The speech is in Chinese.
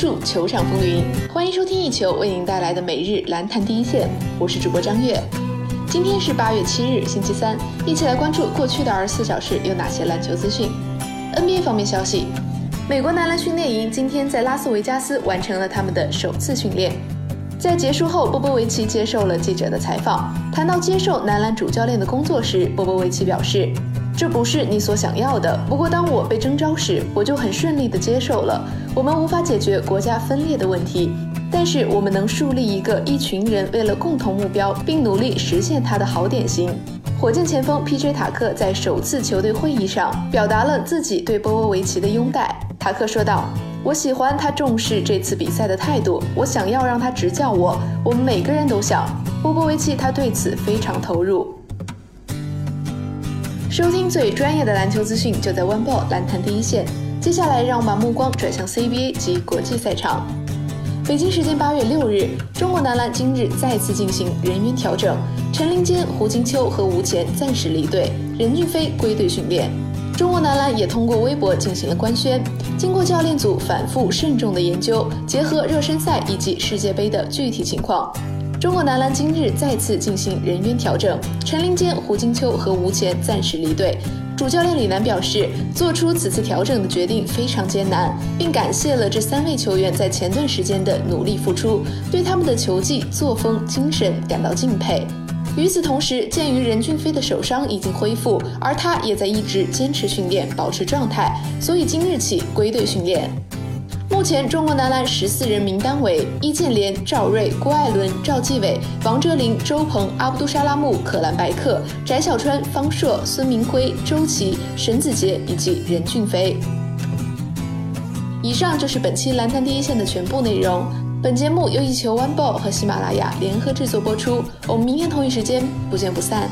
注球场风云，欢迎收听一球为您带来的每日篮坛第一线，我是主播张悦。今天是八月七日，星期三，一起来关注过去的二十四小时有哪些篮球资讯。NBA 方面消息，美国男篮训练营今天在拉斯维加斯完成了他们的首次训练。在结束后，波波维奇接受了记者的采访，谈到接受男篮主教练的工作时，波波维奇表示。这不是你所想要的。不过，当我被征召时，我就很顺利地接受了。我们无法解决国家分裂的问题，但是我们能树立一个一群人为了共同目标并努力实现它的好典型。火箭前锋 P.J. 塔克在首次球队会议上表达了自己对波波维奇的拥戴。塔克说道：“我喜欢他重视这次比赛的态度，我想要让他执教我。我们每个人都想。波波维奇他对此非常投入。”收听最专业的篮球资讯，就在 One Ball 篮坛第一线。接下来，让我们把目光转向 CBA 及国际赛场。北京时间八月六日，中国男篮今日再次进行人员调整，陈林坚、胡金秋和吴前暂时离队，任骏飞归队训练。中国男篮也通过微博进行了官宣，经过教练组反复慎重的研究，结合热身赛以及世界杯的具体情况。中国男篮今日再次进行人员调整，陈林坚、胡金秋和吴前暂时离队。主教练李楠表示，做出此次调整的决定非常艰难，并感谢了这三位球员在前段时间的努力付出，对他们的球技、作风、精神感到敬佩。与此同时，鉴于任骏飞的手伤已经恢复，而他也在一直坚持训练，保持状态，所以今日起归队训练。目前，中国男篮十四人名单为易建联、赵睿、郭艾伦、赵继伟、王哲林、周鹏、阿卜杜沙拉木、可兰白克、翟小川、方硕、孙铭徽、周琦、沈子杰以及任骏飞。以上就是本期篮坛第一线的全部内容。本节目由一球 One Ball 和喜马拉雅联合制作播出。我们明天同一时间不见不散。